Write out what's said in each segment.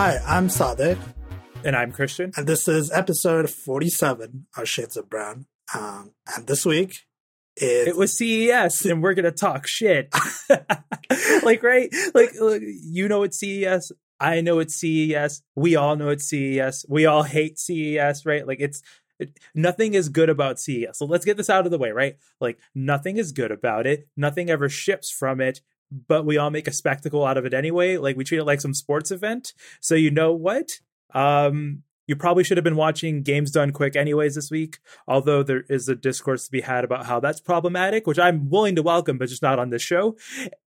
Hi, I'm Sadek, And I'm Christian. and this is episode 47 of Shades of Brown. Um, and this week, it, It was CES, and we're gonna talk shit. like, right? Like, look, you know it's CES. I know it's CES. We all know it's CES. We all hate CES, right? Like, it's it, nothing is good about CES. So let's get this out of the way, right? Like, nothing is good about it. Nothing ever ships from it. But we all make a spectacle out of it anyway. Like we treat it like some sports event. So you know what? Um, you probably should have been watching Games Done Quick anyways this week, although there is a discourse to be had about how that's problematic, which I'm willing to welcome, but just not on this show.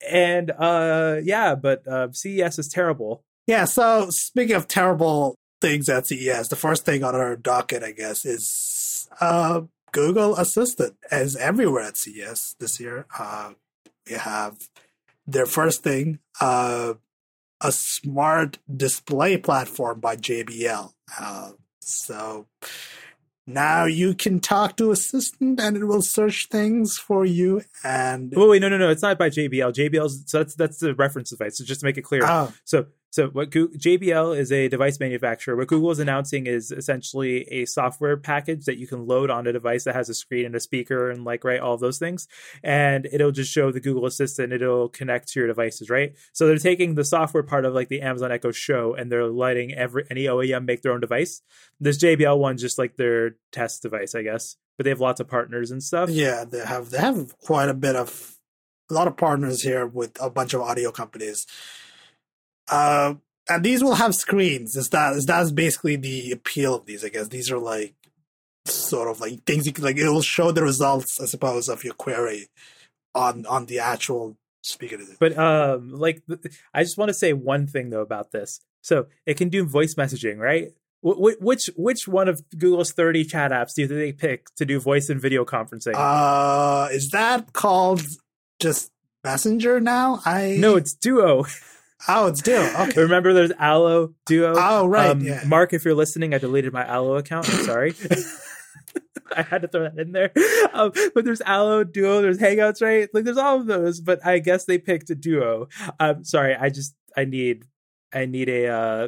And uh yeah, but uh CES is terrible. yeah, so speaking of terrible things at CES, the first thing on our docket, I guess, is uh, Google Assistant is everywhere at CES this year. Uh, we have their first thing, uh, a smart display platform by JBL. Uh, so now you can talk to Assistant and it will search things for you. And Wait, wait, no, no, no, it's not by JBL. JBL's so that's that's the reference device. So just to make it clear. oh, So, so what Goo- JBL is a device manufacturer. What Google is announcing is essentially a software package that you can load on a device that has a screen and a speaker and like right all of those things, and it'll just show the Google Assistant. It'll connect to your devices, right? So they're taking the software part of like the Amazon Echo Show, and they're letting every any OEM make their own device. This JBL one's just like their test device, I guess, but they have lots of partners and stuff. Yeah, they have they have quite a bit of a lot of partners here with a bunch of audio companies. Uh, and these will have screens. Is that is that's basically the appeal of these? I guess these are like sort of like things you can like. It will show the results, I suppose, of your query on on the actual speaker. But um, like, I just want to say one thing though about this. So it can do voice messaging, right? Wh- wh- which which one of Google's thirty chat apps do they pick to do voice and video conferencing? Uh, is that called just Messenger now? I no, it's Duo. Oh, it's Duo. Okay. Remember, there's Allo, Duo. Oh, right. Um, yeah. Mark, if you're listening, I deleted my Allo account. I'm sorry. I had to throw that in there. Um, but there's Allo, Duo, there's Hangouts, right? Like there's all of those, but I guess they picked a Duo. Um, sorry, I just I need I need a uh,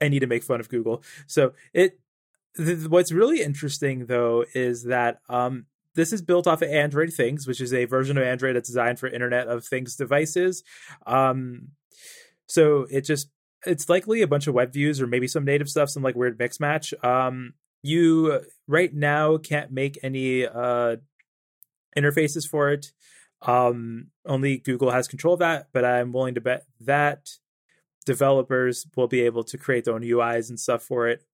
I need to make fun of Google. So it th- what's really interesting though is that um this is built off of Android Things, which is a version of Android that's designed for Internet of Things devices. Um, so it just it's likely a bunch of web views or maybe some native stuff, some like weird mix match. Um, you right now can't make any uh interfaces for it. Um, only Google has control of that, but I'm willing to bet that developers will be able to create their own UIs and stuff for it.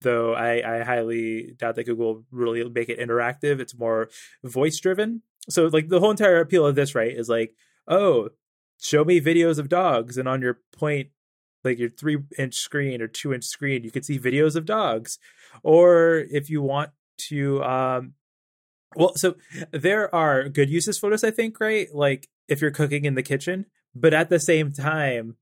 Though I, I highly doubt that Google will really make it interactive. It's more voice driven. So like the whole entire appeal of this, right, is like, oh, show me videos of dogs, and on your point, like your three inch screen or two inch screen, you can see videos of dogs. Or if you want to um well, so there are good uses for this, I think, right? Like if you're cooking in the kitchen, but at the same time,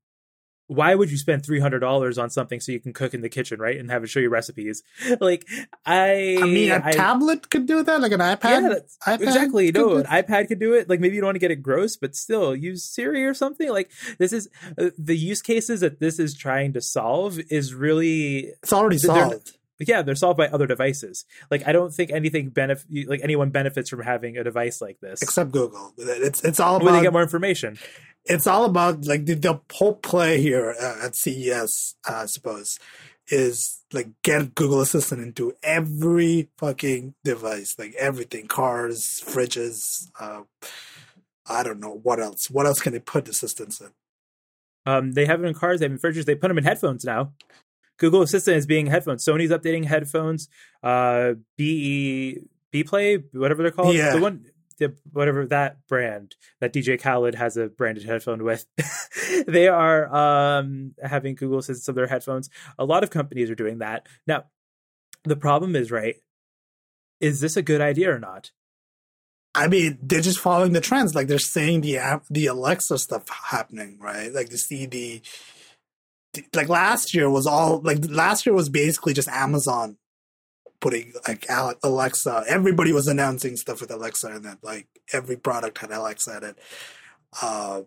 why would you spend three hundred dollars on something so you can cook in the kitchen, right, and have it show you recipes? Like I, I mean, a I- tablet could do that, like an iPad. yeah, iPad exactly. No, an iPad could do it. Like maybe you don't want to get it gross, but still use Siri or something. Like this is uh, the use cases that this is trying to solve is really It's already solved. yeah they're solved by other devices. Like I don't think anything benefit like anyone benefits from having a device like this. except Google. It's it's all when they about get more information. It's all about like the, the whole play here uh, at CES, uh, I suppose, is like get Google Assistant into every fucking device, like everything, cars, fridges. Uh, I don't know what else. What else can they put assistants in? Um, they have it in cars, they have it in fridges, they put them in headphones now. Google Assistant is being headphones. Sony's updating headphones. Uh, BE B Play, whatever they're called, Yeah. the one, the, whatever that brand that DJ Khaled has a branded headphone with, they are um having Google Assistant of their headphones. A lot of companies are doing that now. The problem is, right? Is this a good idea or not? I mean, they're just following the trends. Like they're saying the the Alexa stuff happening, right? Like to see the, like last year was all like last year was basically just Amazon putting like Ale- Alexa. Everybody was announcing stuff with Alexa, and then like every product had Alexa in it. Uh,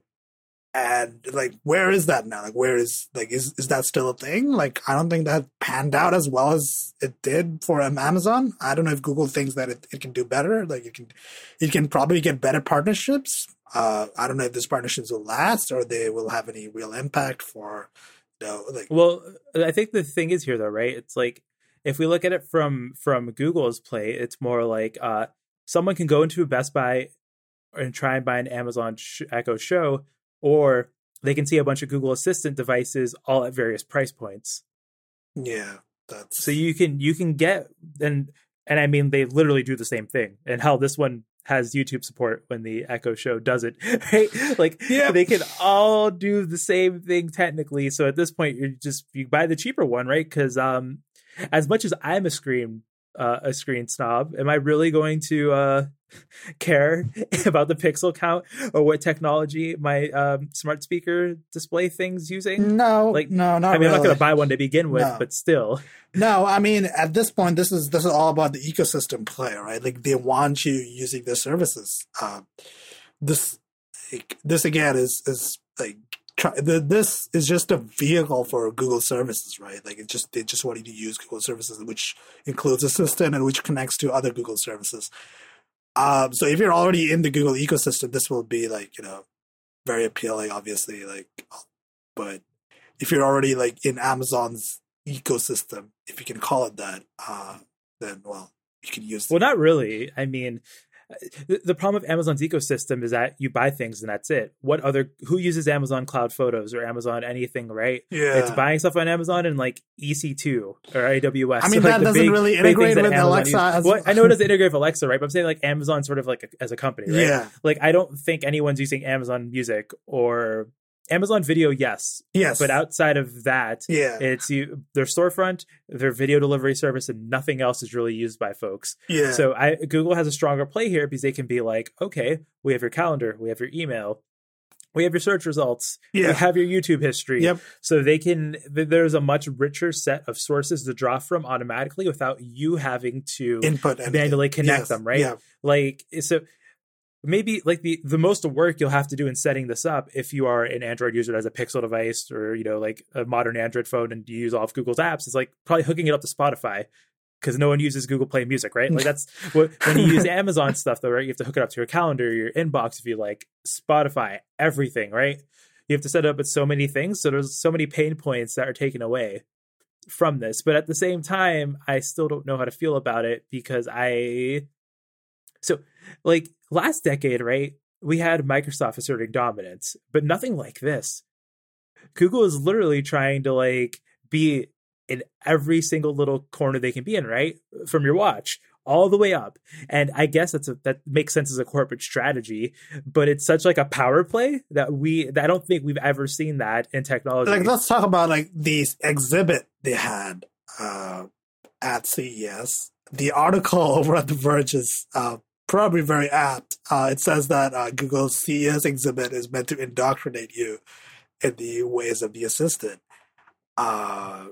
and like where is that now? Like where is like is is that still a thing? Like i don't think that panned out as well as it did for amazon. I don't know if google thinks that it, it can do better. Like it can it can probably get better partnerships. Uh i don't know if these partnerships will last or they will have any real impact for you know like well i think the thing is here though right? It's like if we look at it from from google's play it's more like uh someone can go into a best buy and try and buy an amazon echo show or they can see a bunch of Google Assistant devices all at various price points. Yeah, that's so you can you can get and and I mean they literally do the same thing. And hell, this one has YouTube support when the Echo Show does it, right? Like yeah. they can all do the same thing technically. So at this point, you're just you buy the cheaper one, right? Because um, as much as I'm a screen uh, a screen snob, am I really going to uh, care about the pixel count or what technology my um, smart speaker display thing's using? No, like no, not. I mean, really. I'm not going to buy one to begin with, no. but still. No, I mean, at this point, this is this is all about the ecosystem play, right? Like they want you using their services. Uh, this like, this again is is like try, the, this is just a vehicle for Google services, right? Like it just they just want you to use Google services, which includes Assistant and which connects to other Google services. Um, so if you're already in the Google ecosystem, this will be like you know very appealing, obviously. Like, but if you're already like in Amazon's ecosystem, if you can call it that, uh, then well, you can use. Well, not really. I mean, the problem with Amazon's ecosystem is that you buy things and that's it. What other who uses Amazon Cloud Photos or Amazon anything, right? Yeah, it's buying stuff on Amazon and like EC2 or AWS. I mean, so that like doesn't big, really integrate with Alexa. As... Well, I know it doesn't integrate with Alexa, right? But I'm saying like Amazon sort of like a, as a company, right? Yeah. Like I don't think anyone's using Amazon Music or Amazon Video, yes, yes, but outside of that, yeah, it's you their storefront, their video delivery service, and nothing else is really used by folks. Yeah. So I Google has a stronger play here because they can be like, okay, we have your calendar, we have your email, we have your search results, yeah. we have your YouTube history. Yep. So they can there's a much richer set of sources to draw from automatically without you having to input manually connect yes. them, right? Yeah. Like so maybe like the the most work you'll have to do in setting this up if you are an android user that has a pixel device or you know like a modern android phone and you use all of google's apps is like probably hooking it up to spotify because no one uses google play music right? Like that's what when you use amazon stuff though right you have to hook it up to your calendar your inbox if you like spotify everything right? You have to set it up with so many things so there's so many pain points that are taken away from this but at the same time i still don't know how to feel about it because i so like last decade, right? We had Microsoft asserting dominance, but nothing like this. Google is literally trying to like be in every single little corner they can be in, right? From your watch all the way up. And I guess that's a, that makes sense as a corporate strategy, but it's such like a power play that we that I don't think we've ever seen that in technology. Like let's talk about like these exhibit they had uh, at CES. The article over at The Verge is uh, probably very apt. Uh, it says that uh, Google's CES exhibit is meant to indoctrinate you in the ways of the assistant. Uh,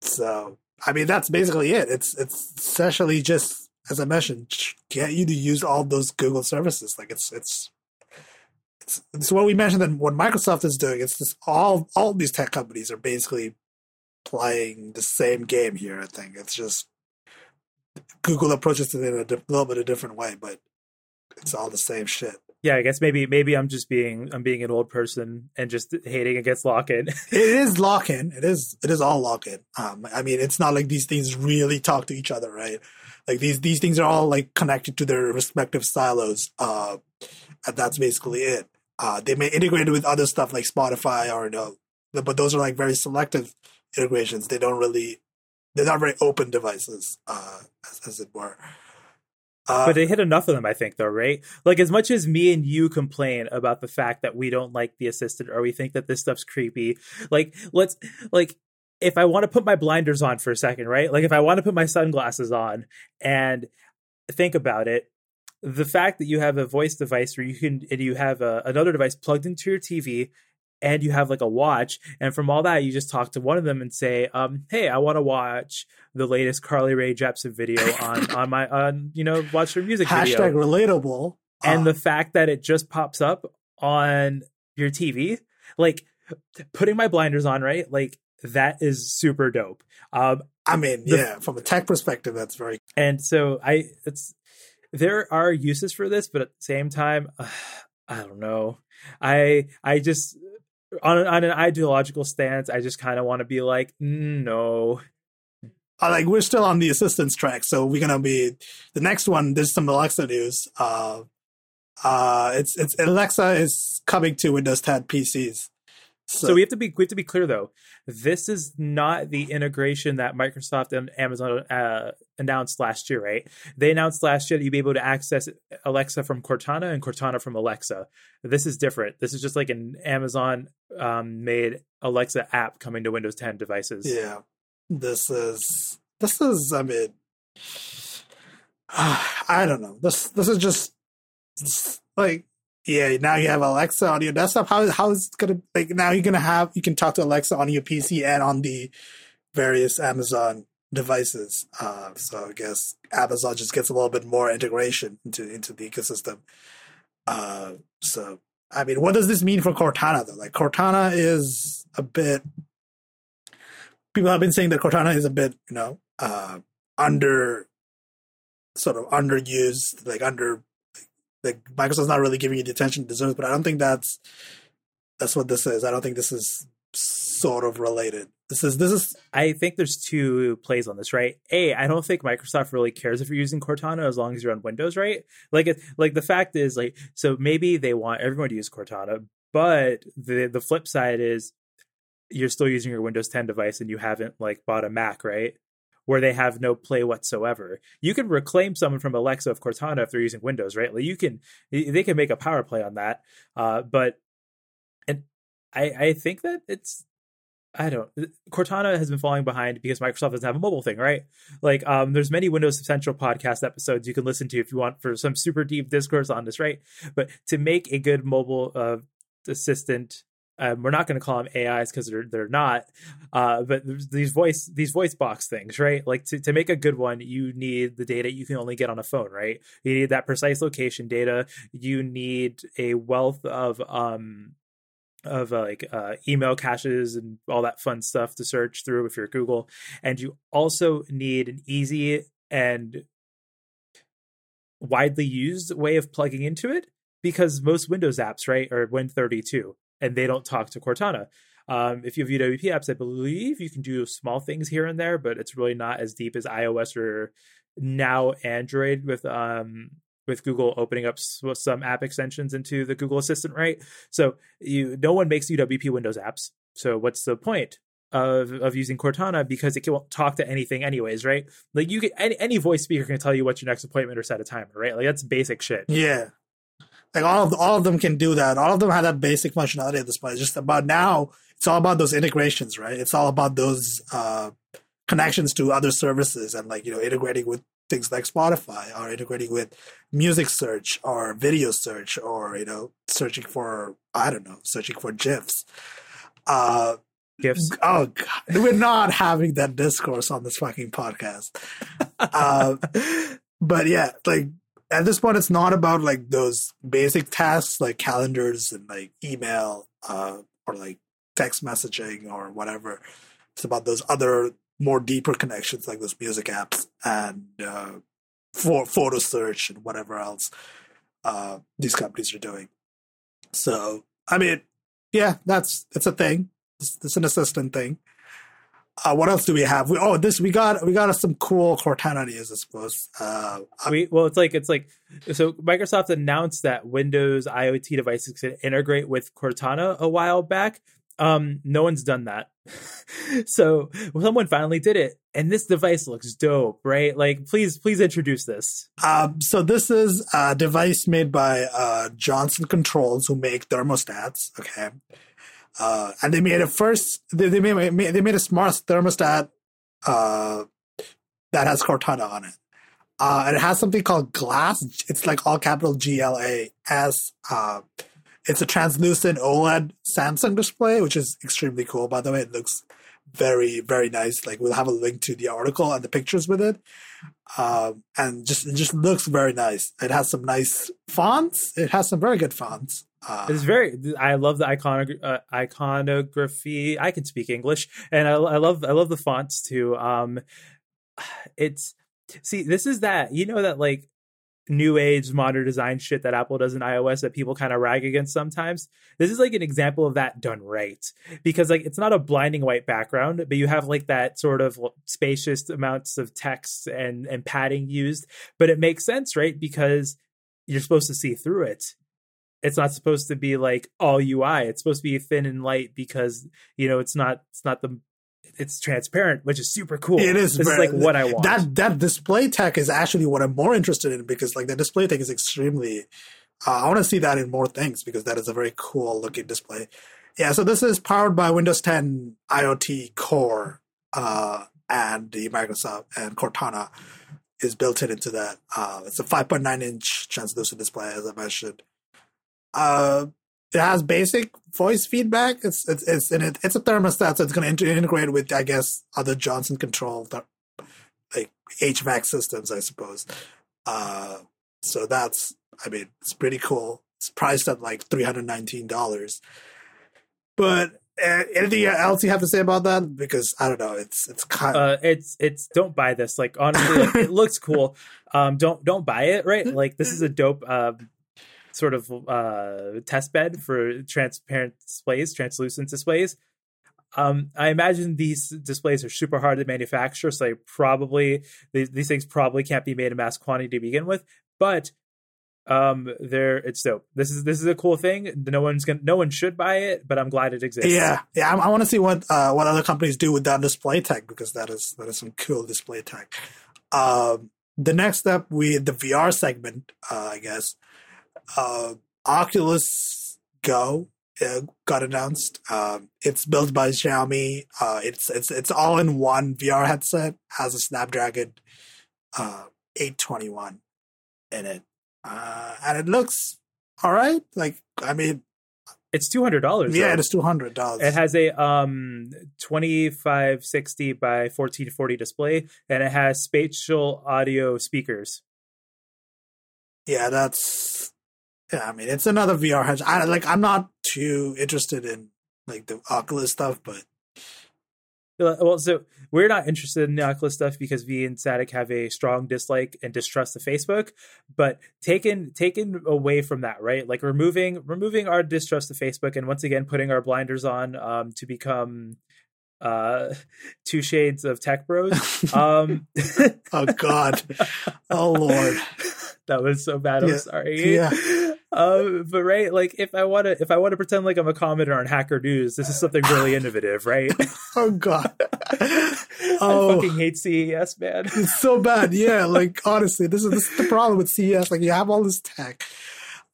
so, I mean, that's basically it. It's it's essentially just, as I mentioned, get you to use all those Google services. Like it's it's it's, it's what we mentioned that what Microsoft is doing. It's just all all these tech companies are basically playing the same game here. I think it's just Google approaches it in a di- little bit a different way, but it's all the same shit. Yeah, I guess maybe maybe I'm just being I'm being an old person and just hating against lock-in. it is lock-in. It is it is all lock-in. Um, I mean, it's not like these things really talk to each other, right? Like these these things are all like connected to their respective silos. Uh, and that's basically it. Uh, they may integrate it with other stuff like Spotify or no, but those are like very selective integrations. They don't really they're not very open devices, uh, as, as it were. Uh, but they hit enough of them, I think, though, right? Like, as much as me and you complain about the fact that we don't like the assistant or we think that this stuff's creepy, like, let's, like, if I want to put my blinders on for a second, right? Like, if I want to put my sunglasses on and think about it, the fact that you have a voice device where you can, and you have a, another device plugged into your TV and you have like a watch and from all that you just talk to one of them and say um, hey i want to watch the latest carly Rae jepsen video on on my on you know watch her music hashtag video. relatable and uh, the fact that it just pops up on your TV, like putting my blinders on, right? Like that is super dope. Um, I mean, The- yeah, from a tech perspective, that's very and so I, it's there are uses for this, but at the same time, I don't know. I I just on an, on an ideological stance, I just kind of want to be like, "Mm, no, uh, like we're still on the assistance track, so we're gonna be the next one. There's some Alexa news. Uh, uh, it's it's Alexa is coming to Windows 10 PCs. So, we have to be we have to be clear though. This is not the integration that Microsoft and Amazon uh, announced last year, right? They announced last year that you'd be able to access Alexa from Cortana and Cortana from Alexa. This is different. This is just like an Amazon um, made Alexa app coming to Windows 10 devices. Yeah, this is this is. I mean, I don't know. This this is just like yeah. Now you have Alexa on your desktop. How how is it gonna like now you're gonna have you can talk to Alexa on your PC and on the various Amazon devices. Uh, so I guess Amazon just gets a little bit more integration into into the ecosystem. Uh, so I mean, what does this mean for Cortana though? Like Cortana is a bit people have been saying that Cortana is a bit, you know, uh, under sort of underused, like under like Microsoft's not really giving you the attention it deserves. But I don't think that's that's what this is. I don't think this is sort of related. This is this is I think there's two plays on this, right? A, I don't think Microsoft really cares if you're using Cortana as long as you're on Windows, right? Like, it, like the fact is, like, so maybe they want everyone to use Cortana, but the the flip side is you're still using your Windows 10 device and you haven't like bought a Mac, right? Where they have no play whatsoever. You can reclaim someone from Alexa of Cortana if they're using Windows, right? Like you can, they can make a power play on that. Uh, but and I I think that it's I don't. Cortana has been falling behind because Microsoft doesn't have a mobile thing, right? Like, um, there's many Windows Central podcast episodes you can listen to if you want for some super deep discourse on this, right? But to make a good mobile uh, assistant, um, we're not going to call them AIs because they're they're not. Uh, but these voice these voice box things, right? Like to to make a good one, you need the data you can only get on a phone, right? You need that precise location data. You need a wealth of um of uh, like uh, email caches and all that fun stuff to search through if you're Google. And you also need an easy and widely used way of plugging into it because most Windows apps, right, are Win32 and they don't talk to Cortana. Um, if you have UWP apps, I believe you can do small things here and there, but it's really not as deep as iOS or now Android with um, with Google opening up some app extensions into the Google Assistant, right? So you no one makes UWP Windows apps. So what's the point of of using Cortana because it won't talk to anything anyways, right? Like you can any, any voice speaker can tell you what's your next appointment or set a timer, right? Like that's basic shit. yeah. Like all of all of them can do that. All of them have that basic functionality at this point. It's just about now. It's all about those integrations, right? It's all about those uh, connections to other services and like you know integrating with things like Spotify or integrating with music search or video search or you know searching for I don't know searching for gifs. Uh, Gifts. oh god, we're not having that discourse on this fucking podcast. Uh, but yeah, like at this point, it's not about like those basic tasks like calendars and like email uh, or like text messaging or whatever. It's about those other more deeper connections like those music apps and uh, for photo search and whatever else uh, these companies are doing. So I mean, yeah, that's it's a thing. It's, it's an assistant thing. Uh, what else do we have? We, oh, this we got we got some cool Cortana news, I suppose. Uh, we well, it's like it's like so. Microsoft announced that Windows IoT devices can integrate with Cortana a while back. Um, no one's done that, so someone finally did it, and this device looks dope, right? Like, please, please introduce this. Um, so this is a device made by uh, Johnson Controls, who make thermostats. Okay, uh, and they made a first. They, they made they made a smart thermostat uh, that has Cortana on it. Uh, and it has something called Glass. It's like all capital G L A S. Uh, it's a translucent OLED Samsung display, which is extremely cool. By the way, it looks very very nice. Like we'll have a link to the article and the pictures with it. Um, and just it just looks very nice. It has some nice fonts. It has some very good fonts. Uh, It's very. I love the icono, uh, iconography. I can speak English, and I, I love I love the fonts too. Um, it's see, this is that you know that like new age modern design shit that Apple does in iOS that people kind of rag against sometimes. This is like an example of that done right because like it's not a blinding white background, but you have like that sort of spacious amounts of text and and padding used, but it makes sense, right? Because you're supposed to see through it it's not supposed to be like all UI. It's supposed to be thin and light because you know it's not it's not the it's transparent, which is super cool. It is. This is like what I want. That that display tech is actually what I'm more interested in because like the display tech is extremely. Uh, I want to see that in more things because that is a very cool looking display. Yeah, so this is powered by Windows 10 IoT Core, uh, and the Microsoft and Cortana is built in into that. Uh, it's a 5.9 inch translucent display, as I mentioned. Uh, it has basic voice feedback. It's it's it's in it. It's a thermostat, so it's going to integrate with I guess other Johnson Control th- like HVAC systems, I suppose. Uh, so that's I mean it's pretty cool. It's priced at like three hundred nineteen dollars. But uh, anything else you have to say about that? Because I don't know. It's it's kind. uh, it's it's don't buy this. Like honestly, like, it looks cool. Um, don't don't buy it. Right? Like this is a dope. Um, sort of uh test bed for transparent displays translucent displays um, I imagine these displays are super hard to manufacture, so probably these, these things probably can't be made in mass quantity to begin with. But um, they're it's dope. This is this is a cool thing. No one's gonna, no one should buy it, but I'm glad it exists. Yeah, yeah. I, I want to see what uh, what other companies do with that display tech because that is that is some cool display tech. Um, the next step, we the VR segment, uh, I guess. Uh, Oculus Go uh, got announced. Um, it's built by Xiaomi. Uh, it's it's it's all in one VR headset. Has a Snapdragon uh, 821 in it, uh, and it looks all right. Like I mean, it's two hundred dollars. yeah, it is two hundred dollars. It has a um 2560 by 1440 display, and it has spatial audio speakers. yeah, that's yeah. I mean, it's another VR headset. I like. I'm not too interested in like the Oculus stuff, but Well, so we're not interested in the Oculus stuff because we and Sadek have a strong dislike and distrust of Facebook. But taken taken away from that, right? Like removing removing our distrust of Facebook and once again putting our blinders on um, to become uh two shades of tech bros. Um, oh god, oh lord, that was so bad. I'm Yeah, sorry. yeah. Um, but right, like if I want to, if I want to pretend like I'm a commenter on Hacker News, this is something really innovative, right? oh god. I Oh, fucking hate CES, man. it's so bad. Yeah, like honestly, this is this is the problem with CES. Like you have all this tech,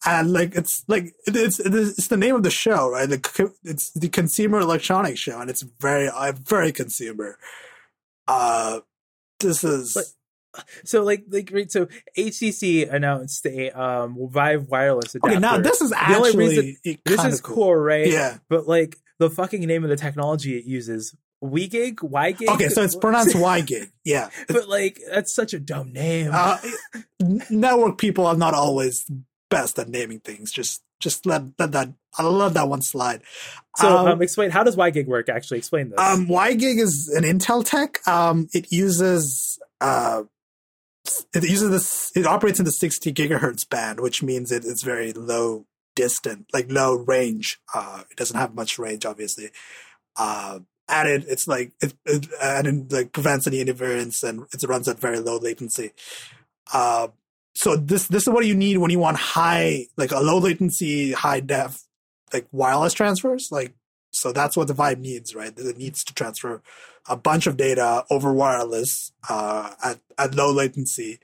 and like it's like it is it is- it's the name of the show, right? The, it's the Consumer Electronics Show, and it's very uh, very consumer. Uh, this is. But- So like like right, so HTC announced a um Vive wireless adapter. Okay, now this is The only actually reason- this is cool, right? Yeah. But like the fucking name of the technology it uses, WeGig, YGig. Okay, so it's pronounced WiGig. Yeah. But like that's such a dumb name. Uh, network people are not always best at naming things. Just just let, let that I let that one slide. so um, um, explain how does YGig work? Actually, explain this. Um, WiGig is an Intel tech. Um, it uses uh, it uses this. It operates in the 60 gigahertz band, which means it, it's very low distant, like low range. Uh, it doesn't have much range, obviously. Uh, it, it's like it, it like prevents any interference, and it runs at very low latency. Uh, so this this is what you need when you want high, like a low latency, high def, like wireless transfers, like so that's what the Vive needs, right? It needs to transfer a bunch of data over wireless uh, at at low latency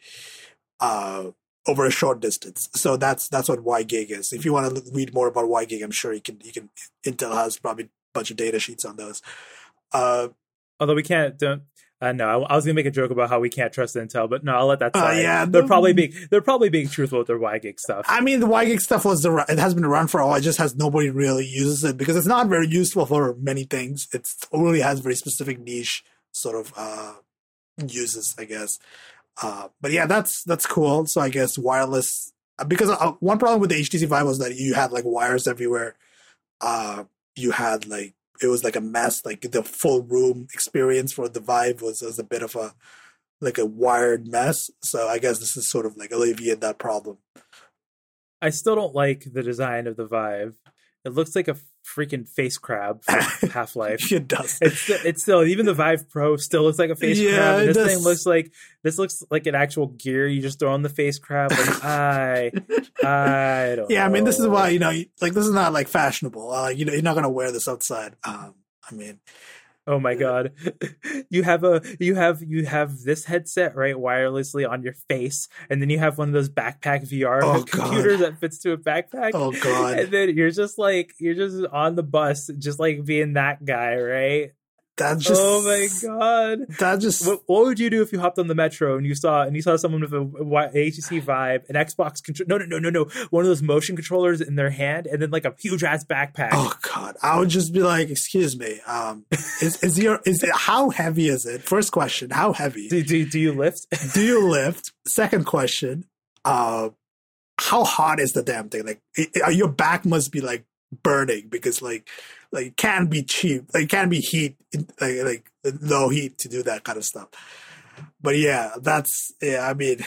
uh, over a short distance. So that's that's what WiGig is. If you want to read more about WiGig, I'm sure you can you can. Intel has probably a bunch of data sheets on those. Uh, Although we can't don't. Uh, no, I, I was gonna make a joke about how we can't trust Intel, but no, I'll let that Uh, slide. yeah, they're the- probably being they're probably being truthful with their YGig stuff. I mean, the WiGig stuff was the it has been around for a while. It just has nobody really uses it because it's not very useful for many things. It's, it only has very specific niche sort of uh, uses, I guess. Uh, but yeah, that's that's cool. So I guess wireless because uh, one problem with the HTC Vive was that you had like wires everywhere. Uh, you had like it was like a mess. Like the full room experience for the Vive was was a bit of a like a wired mess. So I guess this is sort of like alleviate that problem. I still don't like the design of the Vive. It looks like a freaking face crab from Half Life. it does. It's it's still even the Vive Pro still looks like a face Yeah, crab. And this does. thing looks like this looks like an actual gear you just throw on the face crab. Like I I don't. Yeah, I mean, this is why you know, like this is not like fashionable. Uh, you know, you're not gonna wear this outside. Um, I mean, Oh my god. You have a you have you have this headset right wirelessly on your face and then you have one of those backpack VR Oh, computers that fits to a backpack. oh god, And then you're just like you're just on the bus just like being that guy, right? That just oh my god. that just What, what would you do if you hopped on the metro and you saw and you saw someone with a HTC Vive, an Xbox control? No, no, no, no, no. One of those motion controllers in their hand, and then like a huge ass backpack. Oh god, I would just be like, "Excuse me, um, is is your is it how heavy is it?" First question, how heavy Do, do, do you lift? do you lift? Second question, uh, how hot is the damn thing? Like, i i- your back must be like burning because like like it can't be cheap, like it can't be heat, like like low heat to do that kind of stuff. But yeah, that's yeah. I mean,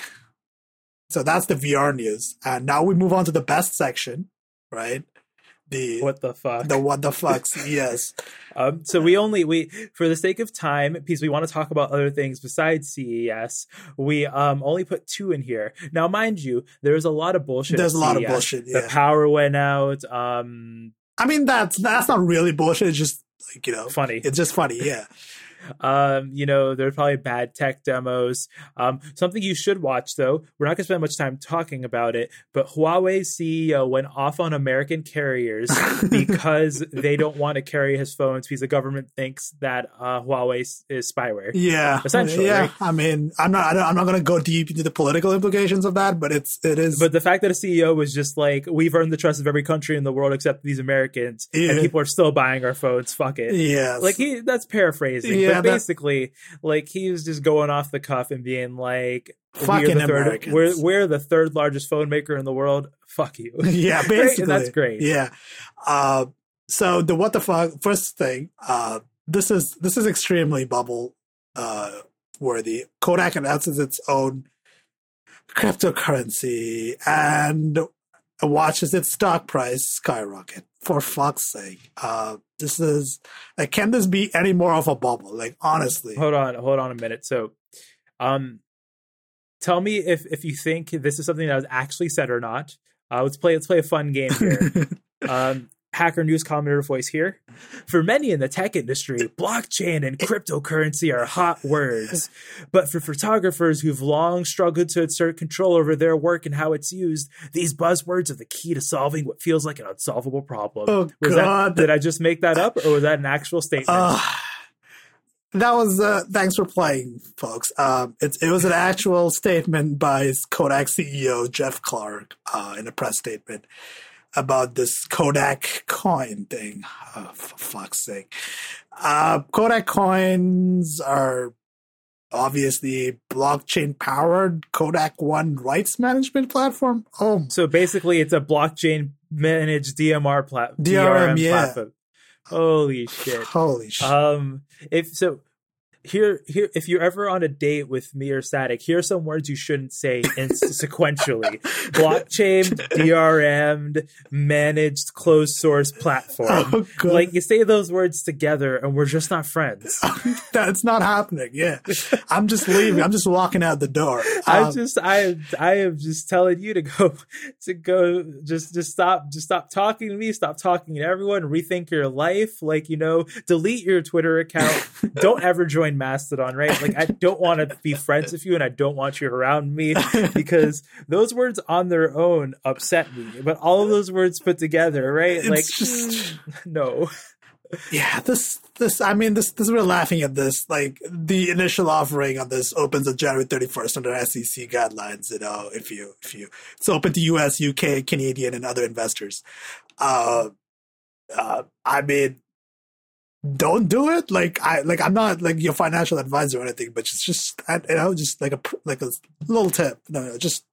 so that's the VR news, and now we move on to the best section, right? The What the fuck? the what the fucks? yes. Um, so we only we for the sake of time, because we want to talk about other things besides CES, we um only put two in here. Now, mind you, there's a lot of bullshit. There's a lot of CES. bullshit, The power went out. Um, I mean, that's that's not really bullshit. It's just like you know, funny. it's just funny. Yeah. Um, you know, there's probably bad tech demos. Um, something you should watch though. We're not gonna spend much time talking about it, but Huawei's CEO went off on American carriers because they don't want to carry his phones because the government thinks that uh, Huawei is- spyware. Yeah, Essentially, Yeah, right? I mean, I'm not. I'm not going to go deep into the political implications of that, but it's it is. But the fact that a CEO was just like, we've earned the trust of every country in the world except these Americans, Yeah. and people are still buying our phones. Fuck it. yeah, Like he, that's paraphrasing, Yeah, but that- basically, like he was just going off the cuff and being like, Fucking we're the third, we're we're the third largest phone maker in the world. Fuck you. yeah, basically, And that's great. Yeah. Uh, so the what the fuck first thing. Uh, this is this is extremely bubble uh worthy. Kodak announces its own cryptocurrency and watches its stock price skyrocket. For fuck's sake, uh, this is like, can this be any more of a bubble? Like, honestly, hold on, hold on a minute. So, um, tell me if if you think this is something that was actually said or not. Uh, let's play let's play a fun game here. um, Hacker News commenter voice here. For many in the tech industry, blockchain and cryptocurrency are hot words. But for photographers who've long struggled to assert control over their work and how it's used, these buzzwords are the key to solving what feels like an unsolvable problem. Oh, was God. That, did I just make that up, or was that an actual statement? Uh, that was uh, thanks for playing, folks. Um, it, it was an actual statement by Kodak CEO Jeff Clarke uh, in a press statement about this Kodak coin thing. Oh, for fuck's sake! Uh, Kodak coins are obviously a blockchain powered Kodak One rights management platform. Oh, So basically, it's a blockchain managed DMR plat- DRM, DRM yeah. platform. Holy shit! holy shit! Um, if so, here, here, if you're ever on a date with me or Sadek, here are some words you shouldn't say in sequentially: blockchain, DRM, managed closed source platform. oh. Like you say those words together, and we're just not friends. That's not happening. Yeah, I'm just leaving. I'm just walking out the door. I Um, just I I am just telling you to go to go just just stop just stop talking to me, stop talking to everyone, rethink your life, like you know, delete your Twitter account. don't ever join Mastodon, right? Like I don't want to be friends with you and I don't want you around me because those words on their own upset me. But all of those words put together, right? It's like just- no. yeah, this this I mean this this we're laughing at this. Like the initial offering on this opens on January 31st under SEC guidelines. You know, if you if you it's open to U.S., UK, Canadian, and other investors. Uh, uh, I mean, don't do it. Like I like I'm not like your financial advisor or anything, but it's just I, you know just like a like a little tip. No, no, just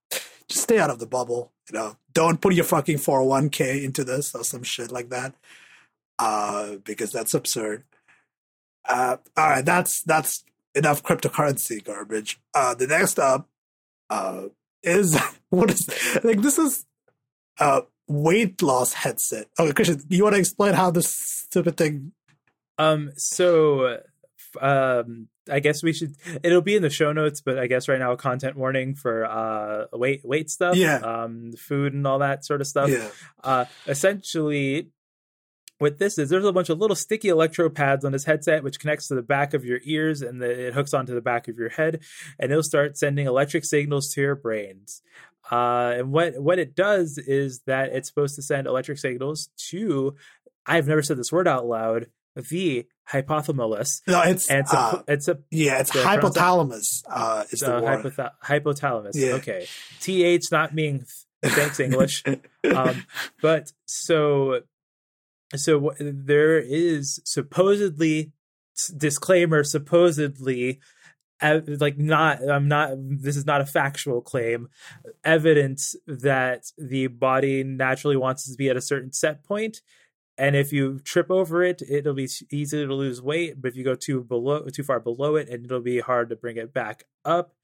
just stay out of the bubble. You know, don't put your fucking 401k into this or some shit like that, uh, because that's absurd. Uh, all right, that's that's enough cryptocurrency garbage. Uh, the next up uh, is what is like this is a weight loss headset. Okay, Christian, you want to explain how this stupid thing? Um. So, um, I guess we should. It'll be in the show notes, but I guess right now a content warning for uh weight weight stuff. Yeah. Um, food and all that sort of stuff. Yeah, Uh, essentially, what this is, there's a bunch of little sticky electro pads on this headset, which connects to the back of your ears and the, it hooks onto the back of your head, and it'll start sending electric signals to your brains. Uh, and what what it does is that it's supposed to send electric signals to. I've never said this word out loud. The hypothalamus, no, it's and it's a, uh, it's a yeah, it's the hypothalamus. Uh, is the word. hypotha- hypothalamus. Yeah. Okay, th not being th- thanks English. um, but so so there is supposedly disclaimer supposedly like not i'm not this is not a factual claim evidence that the body naturally wants to be at a certain set point and if you trip over it it'll be easy to lose weight but if you go too below too far below it and it'll be hard to bring it back up.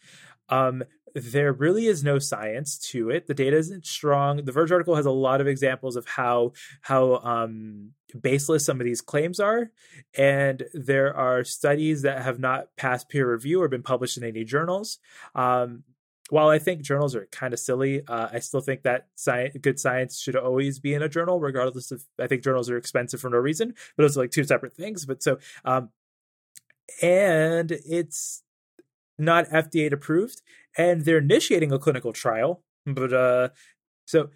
Um there really is no science to it. The data isn't strong. The verge article has a lot of examples of how how um baseless some of these claims are and there are studies that have not passed peer review or been published in any journals. Um while I think journals are kind of silly, uh, I still think that science, good science should always be in a journal, regardless of. I think journals are expensive for no reason, but those are like two separate things. But so, um, and it's not FDA approved, and they're initiating a clinical trial. But uh, so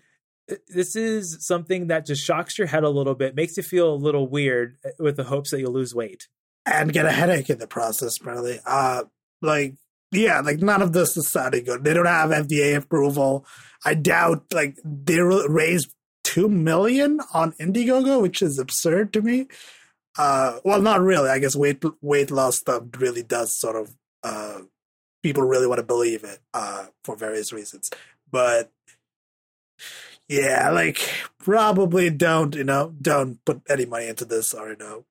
this is something that just shocks your head a little bit, makes you feel a little weird, uh, with the hopes that you'll lose weight. and get a headache in the process, probably. Uh, like, yeah, like none of this is sounding good. They don't have FDA approval. I doubt, like, they raised two million on Indiegogo, which is absurd to me. Uh, well, not really. I guess weight weight loss stuff really does sort of. Uh, people really want to believe it uh, for various reasons, but yeah, like probably don't you know don't put any money into this or you know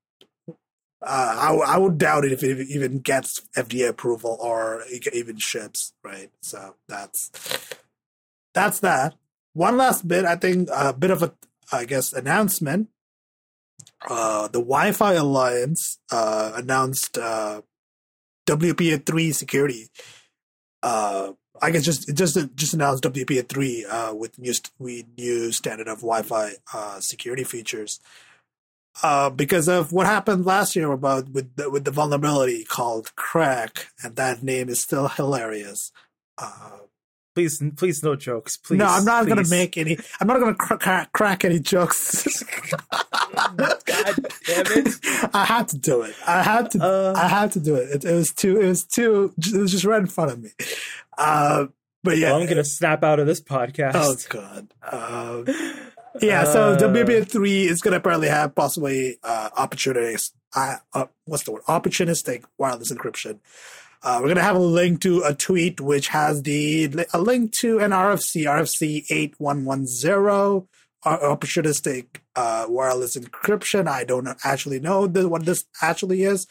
uh, I, I would doubt it if it even gets FDA approval or even ships, right? So that's that's that. One last bit, I think, a bit of a, I guess, announcement. Uh, the Wi-Fi Alliance uh, announced uh, WPA three security. Uh, I guess just just just announced WPA three uh, with new st- with new standard of Wi-Fi security features uh, because of what happened last year about with the, with the vulnerability called KRACK, and that name is still hilarious. Uh, Please, please, no jokes. Please. no, I'm not going to make any. I'm not going to cr- crack, crack any jokes. God damn it. I had to do it. I had to. Uh. I had to do it. it. It was too. It was too. It was just right in front of me. Uh, but yeah, Well, I'm gonna snap out of this podcast. Oh god. Yeah. So Uh. WPA three is going to apparently have possibly uh, opportunities. Uh, uh, what's the word? Opportunistic wireless encryption. Uh, we're going to have a link to a tweet which has the a link to an RFC RFC eight one one zero opportunistic uh, wireless encryption. I don't actually know th- what this actually is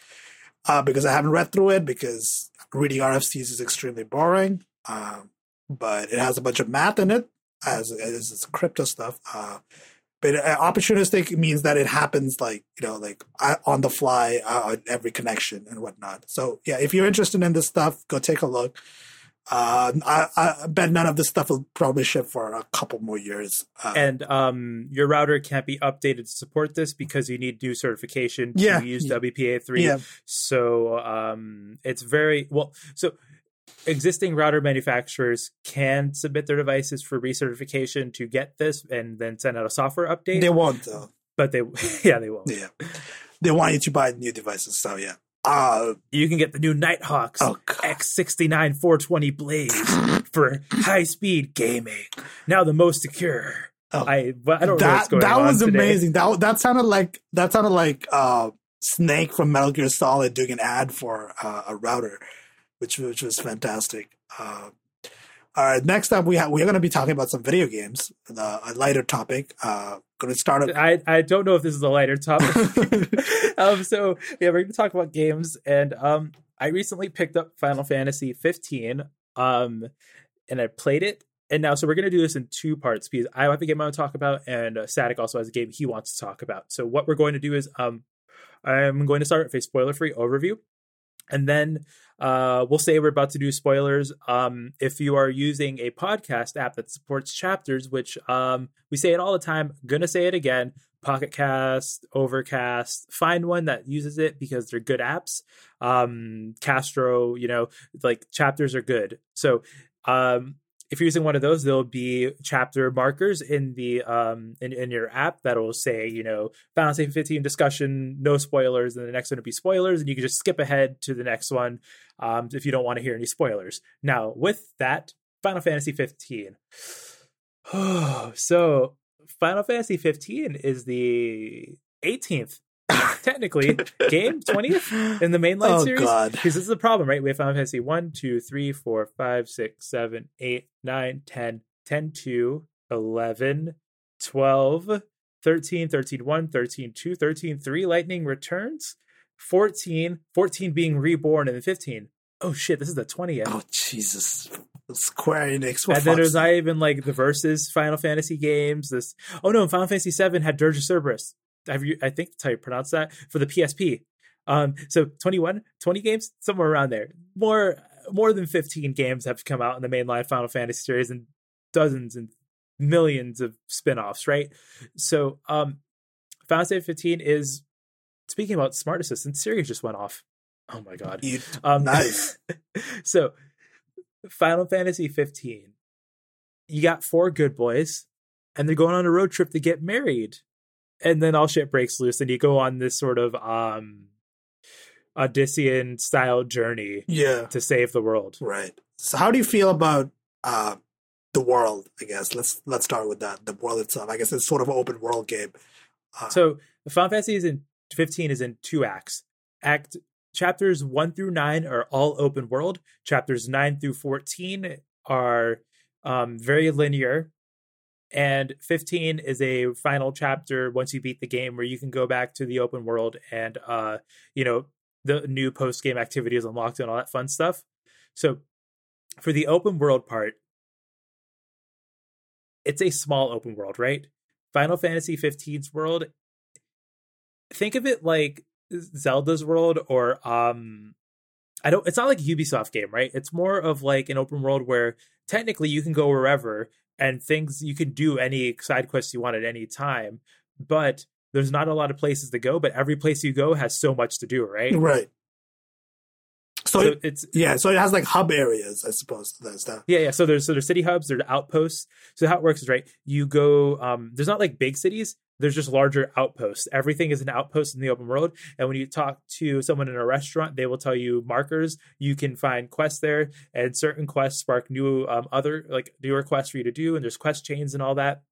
uh, because I haven't read through it because reading RFCs is extremely boring. Um, but it has a bunch of math in it as as it's crypto stuff. Uh, but uh, opportunistic means that it happens like you know like on the fly uh, on every connection and whatnot. So yeah, if you're interested in this stuff, go take a look. Uh, I, I bet none of this stuff will probably ship for a couple more years. Uh, and um, your router can't be updated to support this because you need new certification to Yeah. use WPA three. yeah, So um, it's very well. So existing router manufacturers can submit their devices for recertification to get this, and then send out a software update. they won't though. but they, yeah, they will. Yeah, they want you to buy new devices. So yeah. Uh, You can get the new Nighthawks oh. X69 420 Blaze for high speed gaming. Now the most secure. Oh. I I don't know what's that going that was today. amazing. That that sounded like that sounded like uh, Snake from Metal Gear Solid doing an ad for uh, a router, which which was fantastic. Uh, All right, next up we have we're going to be talking about some video games, the, a lighter topic. Uh, going to start. A- I I don't know if this is a lighter topic. um, so yeah, we're going to talk about games, and um, I recently picked up Final Fantasy 15, um, and I played it. And now, so we're going to do this in two parts because I have a game I want to talk about, and uh, Sadek also has a game he wants to talk about. So what we're going to do is, um, I'm going to start with a spoiler-free overview, and then uh, we'll say we're about to do spoilers. Um, if you are using a podcast app that supports chapters, which um, we say it all the time, gonna say it again. Pocket Cast, Overcast, find one that uses it because they're good apps. Um, Castro, you know, like chapters are good. So um, if you're using one of those, there'll be chapter markers in the um in, in your app that will say, you know, Final Fantasy 15 discussion, no spoilers, and the next one will be spoilers, and you can just skip ahead to the next one um, if you don't want to hear any spoilers. Now, with that, Final Fantasy 15. so Final Fantasy 15 is the 18th technically game 20th in the mainline oh, series God. because this is the problem right we have final fantasy 1 2 3 4 5 6 7 8 9 10 10 2 11 12 13 13 1 13 2 13 3 lightning returns 14 14 being reborn and then 15 oh shit this is the 20th Oh Jesus, Square Enix. and then there's not even like the versus Final Fantasy games. This oh no, Final Fantasy VII had Dirge of Cerberus. Have you? I think that's how you pronounce that for the PSP. Um, so 21, 20 games, somewhere around there. More more than 15 games have come out in the mainline Final Fantasy series, and dozens and millions of spin-offs, right? So um, Final Fantasy 15 is speaking about smart assistant. Siri just went off. Oh my god. You, Um, Nice. so, Final Fantasy 15. You got four good boys, and they're going on a road trip to get married, and then all shit breaks loose, and you go on this sort of um, Odyssean style journey yeah, to save the world. right. So how do you feel about uh, the world? I guess let's let's start with that. The world itself. I guess it's sort of an open world game. Uh, So, Final Fantasy is in 15 is in two acts. Act chapters 1 through 9 are all open world. Chapters 9 through 14 are um, very linear. And 15 is a final chapter once you beat the game where you can go back to the open world and uh, you know, the new post game activities unlocked and all that fun stuff. So for the open world part, it's a small open world, right? Final Fantasy 15's world think of it like Zelda's world or um I don't it's not like a Ubisoft game, right? It's more of like an open world where technically you can go wherever and things you can do any side quests you want at any time, but there's not a lot of places to go, but every place you go has so much to do, right? right. So, So it, it's yeah, so it has like hub areas, I suppose. That's that. Yeah, yeah. So there's so there's city hubs, there's outposts. So how it works is right. You go. Um, there's not like big cities. There's just larger outposts. Everything is an outpost in the open world. And when you talk to someone in a restaurant, they will tell you markers. You can find quests there, and certain quests spark new um, other like newer quests for you to do. And there's quest chains and all that.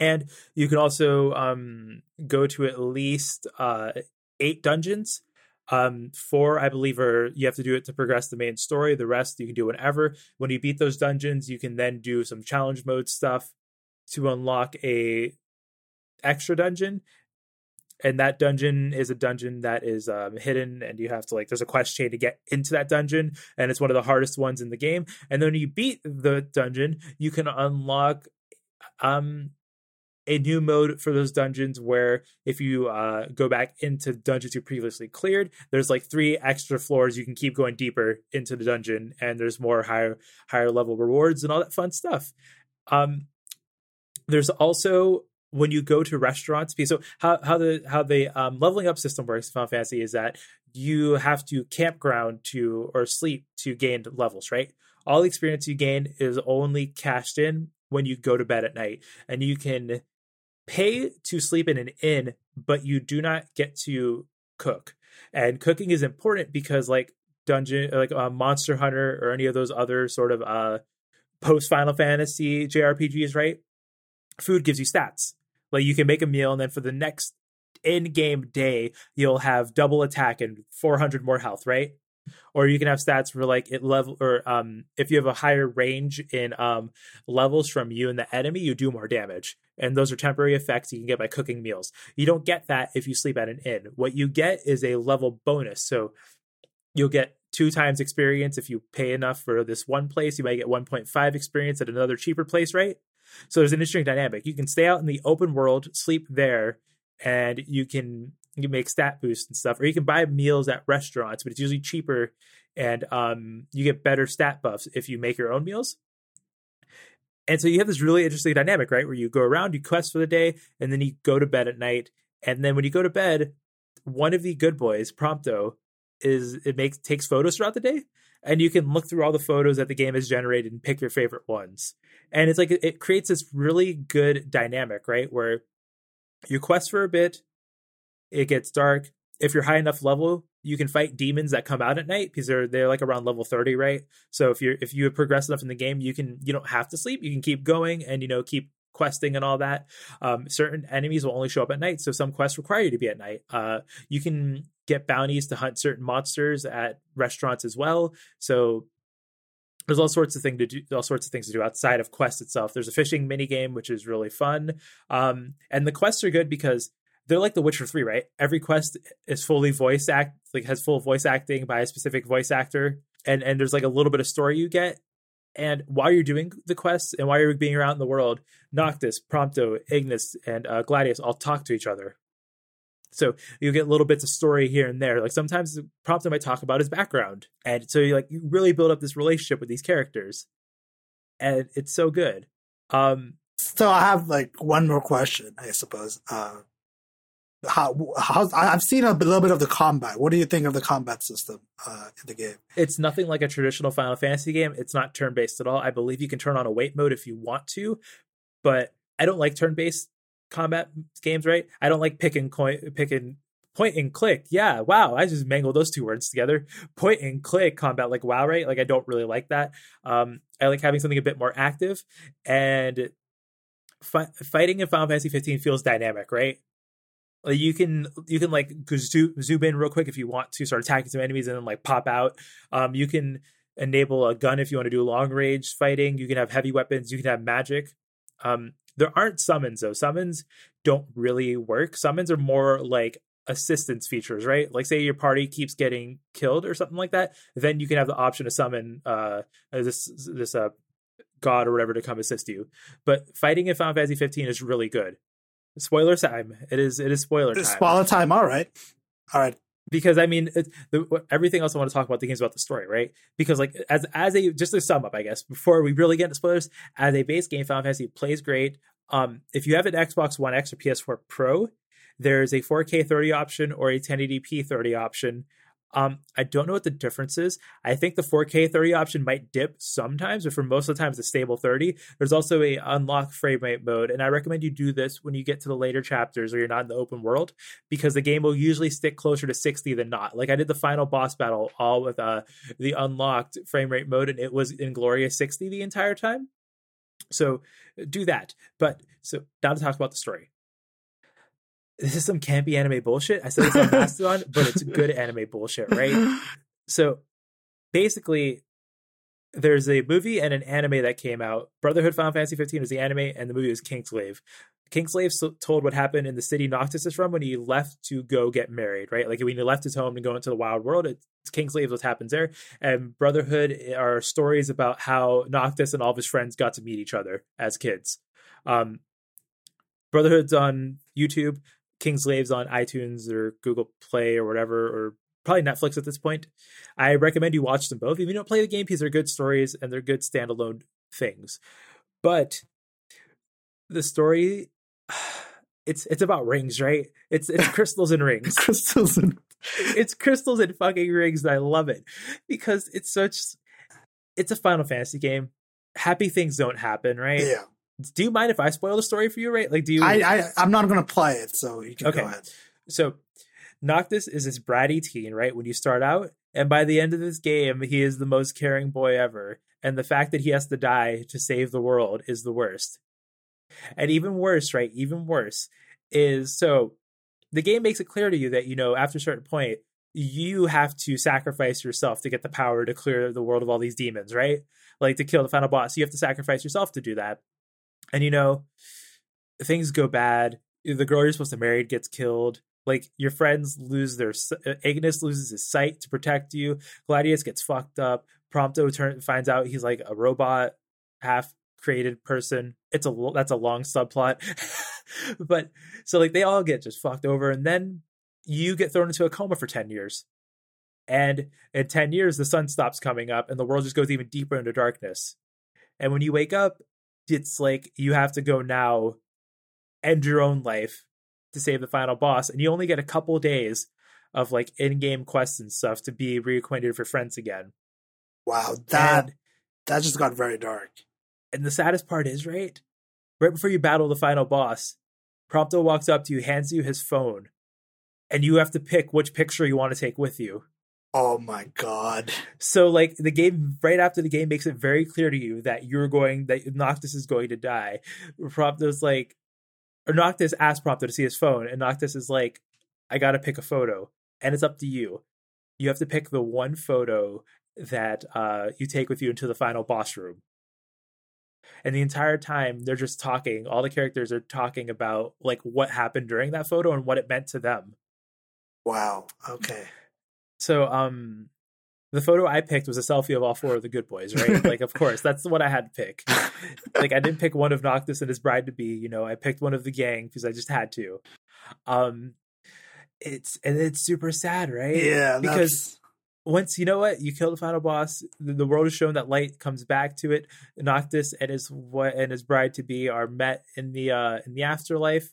And you can also um, go to at least uh, eight dungeons. Um, four, I believe, are you have to do it to progress the main story. The rest you can do whenever. When you beat those dungeons, you can then do some challenge mode stuff to unlock a extra dungeon. And that dungeon is a dungeon that is um, hidden, and you have to like. There's a quest chain to get into that dungeon, and it's one of the hardest ones in the game. And then when you beat the dungeon, you can unlock um a new mode for those dungeons where if you uh, go back into dungeons you previously cleared, there's like three extra floors you can keep going deeper into the dungeon, and there's more higher higher level rewards and all that fun stuff. Um, there's also when you go to restaurants, so how how the how the um, leveling up system works in Final Fantasy is that you have to campground to or sleep to gain levels, right? All the experience you gain is only cashed in when you go to bed at night, and you can pay to sleep in an inn, but you do not get to cook. And cooking is important because, like Dungeon, like uh, Monster Hunter, or any of those other sort of uh, post Final Fantasy JRPGs, right? Food gives you stats. Like you can make a meal, and then for the next in-game day, you'll have double attack and 400 more health, right? or you can have stats for like it level or um if you have a higher range in um levels from you and the enemy you do more damage. And those are temporary effects you can get by cooking meals. You don't get that if you sleep at an inn. What you get is a level bonus. So you'll get two times experience if you pay enough for this one place. You might get 1.5 experience at another cheaper place right so there's an interesting dynamic you can stay out in the open world sleep there and you can you make stat boosts and stuff, or you can buy meals at restaurants, but it's usually cheaper, and um, you get better stat buffs if you make your own meals. And so you have this really interesting dynamic, right? Where you go around, you quest for the day, and then you go to bed at night. And then when you go to bed, one of the good boys, Prompto, is it makes takes photos throughout the day, and you can look through all the photos that the game has generated and pick your favorite ones. And it's like it, creates this really good dynamic, right? Where you quest for a bit, it gets dark. If you're high enough level, you can fight demons that come out at night because they're they're like around level 30, right? So if you're if you progress enough in the game, you can you don't have to sleep. You can keep going and you know keep questing and all that. Um, certain enemies will only show up at night, so some quests require you to be at night. Uh, you can get bounties to hunt certain monsters at restaurants as well. So there's all sorts of things to do all sorts of things to do outside of quest itself there's a fishing mini game which is really fun um, and the quests are good because they're like The Witcher 3, right? Every quest is fully voice act, like has full voice acting by a specific voice actor, and and there's like a little bit of story you get. And while you're doing the quests and while you're being around in the world, Noctis, Prompto, Ignis, and uh, Gladius all talk to each other. So you get little bits of story here and there. Like sometimes Prompto might talk about his background, and so you like you really build up this relationship with these characters, and it's so good. Um, so I have like one more question, I suppose. Uh, how, how I've seen a little bit of the combat. What do you think of the combat system uh, in the game? It's nothing like a traditional Final Fantasy game. It's not turn based at all. I believe you can turn on a wait mode if you want to, but I don't like turn based combat games. Right? I don't like pick and coin, pick and point and click. Yeah, wow. I just mangled those two words together. Point and click combat, like WoW, right? Like I don't really like that. Um, I like having something a bit more active and. fighting in Final Fantasy 15 feels dynamic, right? Like you can you can like zoom, zoom in real quick if you want to start attacking some enemies and then like pop out. Um, you can enable a gun if you want to do long range fighting. You can have heavy weapons. You can have magic. Um, there aren't summons though. Summons don't really work. Summons are more like assistance features, right? Like say your party keeps getting killed or something like that, then you can have the option to summon uh this this uh god or whatever to come assist you. But fighting in Final Fantasy 15 is really good. Spoiler time. It is. It is spoiler time. Spoiler time. All right. All right. Because I mean, the, everything else I want to talk about the game's about the story, right? Because like as as a just to sum up, I guess before we really get into spoilers, as a base game, Final Fantasy plays great. Um, if you have an Xbox One X or PS4 Pro, there's a 4K 30 option or a 1080p 30 option um, I don't know what the difference is. I think the 4K 30 option might dip sometimes, but for most of the time it's a stable 30. There's also a unlock frame rate mode, and I recommend you do this when you get to the later chapters or you're not in the open world, because the game will usually stick closer to 60 than not. Like I did the final boss battle all with uh the unlocked frame rate mode, and it was in glorious 60 the entire time. So do that. But so now to talk about the story this is some campy anime bullshit. I said this on Mastodon, but it's good anime bullshit, right? So basically, there's a movie and an anime that came out. Brotherhood Final Fantasy 15 was the anime, and the movie was Kingsglaive. Kingsglaive told what happened in the city Noctis is from when he left to go get married, right? Like when he left his home to go into the wild world, it's Kingsglaive what happens there. And Brotherhood are stories about how Noctis and all of his friends got to meet each other as kids. Um, Brotherhood's on YouTube. Kingsglaive's on iTunes or Google Play or whatever, or probably Netflix at this point. I recommend you watch them both. If you don't play the game, because they're good stories and they're good standalone things. But the story, it's it's about rings, right? It's it's crystals and rings. crystals and it's crystals and fucking rings, and I love it because it's such. It's a Final Fantasy game. Happy things don't happen, right? Yeah do you mind if I spoil the story for you? Right? Like, do you? I, I I'm not going to play it, so you can okay. go ahead. So, Noctis is this bratty teen, right? When you start out, and by the end of this game, he is the most caring boy ever. And the fact that he has to die to save the world is the worst. And even worse, right? Even worse is so the game makes it clear to you that you know after a certain point you have to sacrifice yourself to get the power to clear the world of all these demons, right? Like to kill the final boss, you have to sacrifice yourself to do that. And you know, things go bad. The girl you're supposed to marry gets killed. Like your friends lose their Ignis uh, loses his sight to protect you. Gladius gets fucked up. Prompto turn, finds out he's like a robot, half created person. It's a that's a long subplot, but so like they all get just fucked over, and then you get thrown into a coma for ten years, and in ten years the sun stops coming up, and the world just goes even deeper into darkness. And when you wake up, it's like you have to go now, end your own life to save the final boss, and you only get a couple days of like in-game quests and stuff to be reacquainted with your friends again. Wow, that and, that just got very dark. And the saddest part is, right? Right before you battle the final boss, Prompto walks up to you, hands you his phone, and you have to pick which picture you want to take with you. Oh my god. So like the game right after the game makes it very clear to you that you're going that Noctis is going to die. Prompto's like or Noctis asks Prompto to see his phone, and Noctis is like, I gotta pick a photo. And it's up to you. You have to pick the one photo that uh, you take with you into the final boss room. And the entire time they're just talking. All the characters are talking about like what happened during that photo and what it meant to them. Wow. Okay. So um the photo I picked was a selfie of all four of the good boys, right? like, of course, that's what I had to pick. like, I didn't pick one of Noctis and his bride to be. You know, I picked one of the gang because I just had to. Um, it's and it's super sad, right? Yeah, because once you know what you kill the final boss, the, the, world is shown that light comes back to it. Noctis and his what and his bride to be are met in the uh in the afterlife,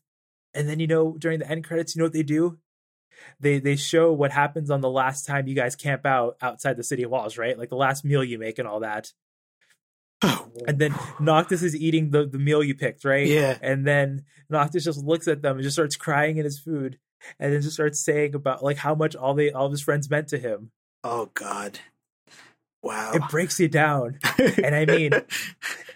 and then you know during the end credits, you know what they do? They they show what happens on the last time you guys camp out outside the city walls, right? Like the last meal you make and all that. and then Noctis is eating the, the meal you picked, right? Yeah. And then Noctis just looks at them and just starts crying in his food and then just starts saying about like how much all they all of his friends meant to him. Oh God. Wow. It breaks you down. and I mean